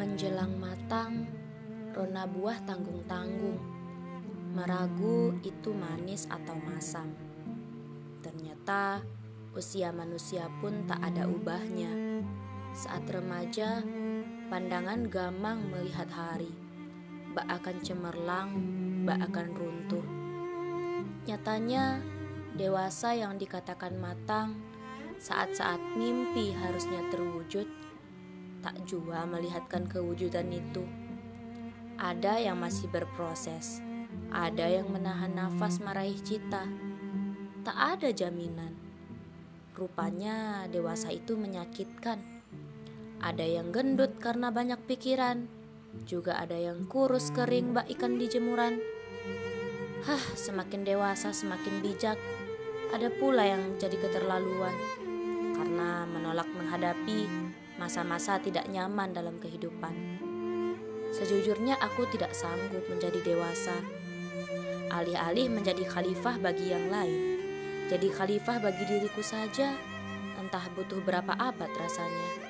Menjelang matang, rona buah tanggung-tanggung. Meragu itu manis atau masam. Ternyata usia manusia pun tak ada ubahnya. Saat remaja, pandangan gamang melihat hari. Bak akan cemerlang, bak akan runtuh. Nyatanya, dewasa yang dikatakan matang saat-saat mimpi harusnya terwujud tak jua melihatkan kewujudan itu. Ada yang masih berproses, ada yang menahan nafas meraih cita. Tak ada jaminan. Rupanya dewasa itu menyakitkan. Ada yang gendut karena banyak pikiran, juga ada yang kurus kering bak ikan di jemuran. Hah, semakin dewasa semakin bijak. Ada pula yang jadi keterlaluan karena menolak menghadapi masa-masa tidak nyaman dalam kehidupan. Sejujurnya aku tidak sanggup menjadi dewasa. Alih-alih menjadi khalifah bagi yang lain. Jadi khalifah bagi diriku saja, entah butuh berapa abad rasanya.